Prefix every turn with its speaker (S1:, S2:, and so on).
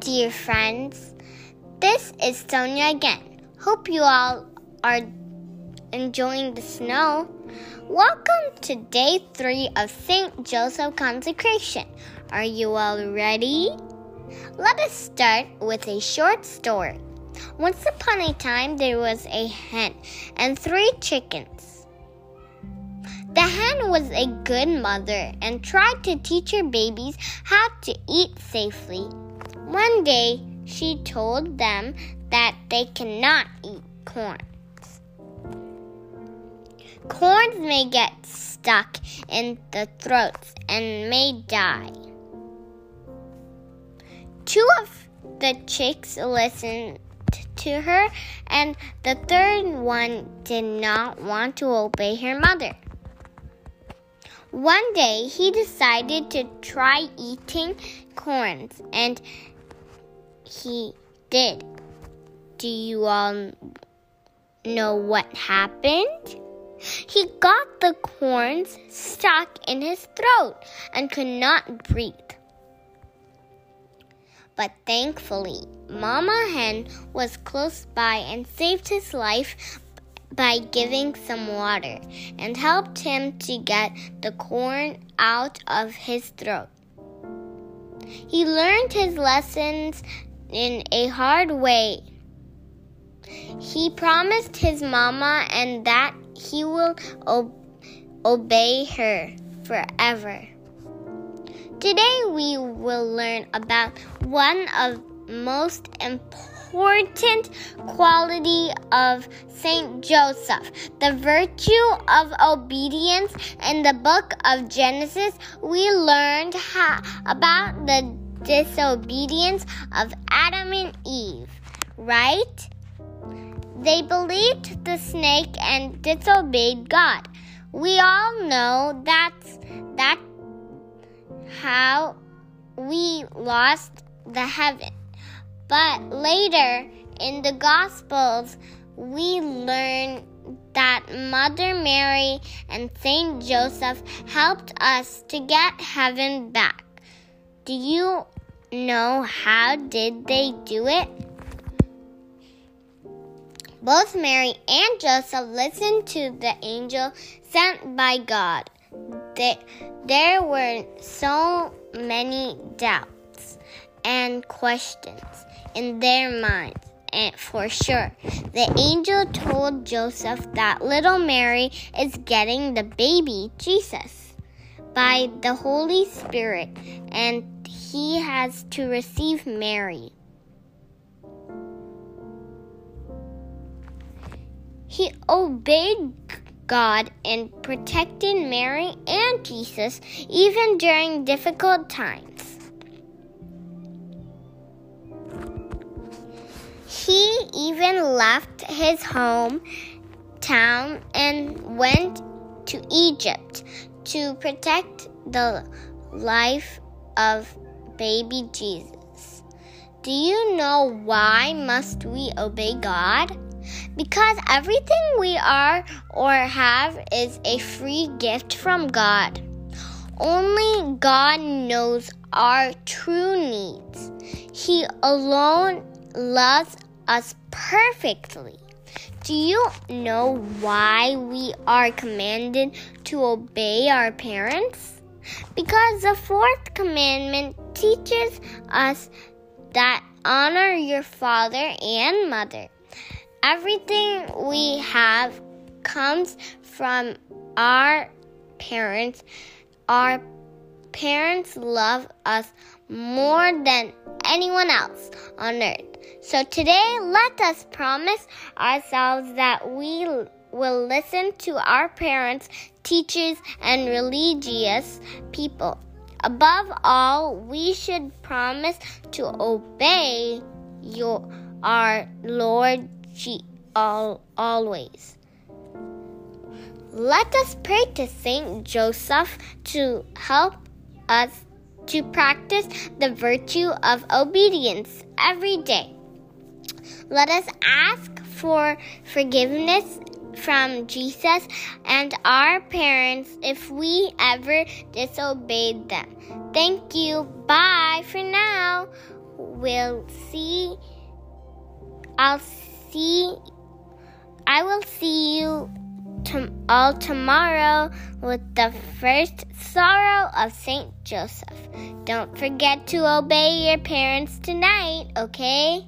S1: Dear friends. This is Sonia again. Hope you all are enjoying the snow. Welcome to day three of St. Joseph consecration. Are you all ready? Let us start with a short story. Once upon a time, there was a hen and three chickens. The hen was a good mother and tried to teach her babies how to eat safely. One day, she told them that they cannot eat corns. Corns may get stuck in the throats and may die. Two of the chicks listened to her, and the third one did not want to obey her mother. One day he decided to try eating corns, and he did. Do you all know what happened? He got the corns stuck in his throat and could not breathe. But thankfully, Mama Hen was close by and saved his life by giving some water and helped him to get the corn out of his throat. He learned his lessons in a hard way. He promised his mama and that he will obey her forever. Today we will learn about one of most important quality of Saint Joseph, the virtue of obedience. In the book of Genesis, we learned how, about the disobedience of Adam and Eve, right? They believed the snake and disobeyed God. We all know that's that how we lost the heaven. But later in the Gospels, we learn that Mother Mary and Saint Joseph helped us to get heaven back. Do you know how did they do it? Both Mary and Joseph listened to the angel sent by God. They, there were so many doubts and questions in their minds. And for sure, the angel told Joseph that little Mary is getting the baby Jesus by the Holy Spirit, and he has to receive Mary. He obeyed God and protected Mary and Jesus even during difficult times. He even left his home town and went to Egypt to protect the life of baby Jesus. Do you know why must we obey God? Because everything we are or have is a free gift from God. Only God knows our true needs. He alone loves us perfectly. Do you know why we are commanded to obey our parents? Because the fourth commandment teaches us that honor your father and mother. Everything we have comes from our parents. Our parents love us more than anyone else on earth. So today, let us promise ourselves that we will listen to our parents, teachers, and religious people. Above all, we should promise to obey your our Lord she all, always. Let us pray to Saint Joseph to help us to practice the virtue of obedience every day. Let us ask for forgiveness from Jesus and our parents if we ever disobeyed them. Thank you. Bye for now. We'll see I'll see I will see you to, all tomorrow with the first sorrow of Saint Joseph. Don't forget to obey your parents tonight, okay?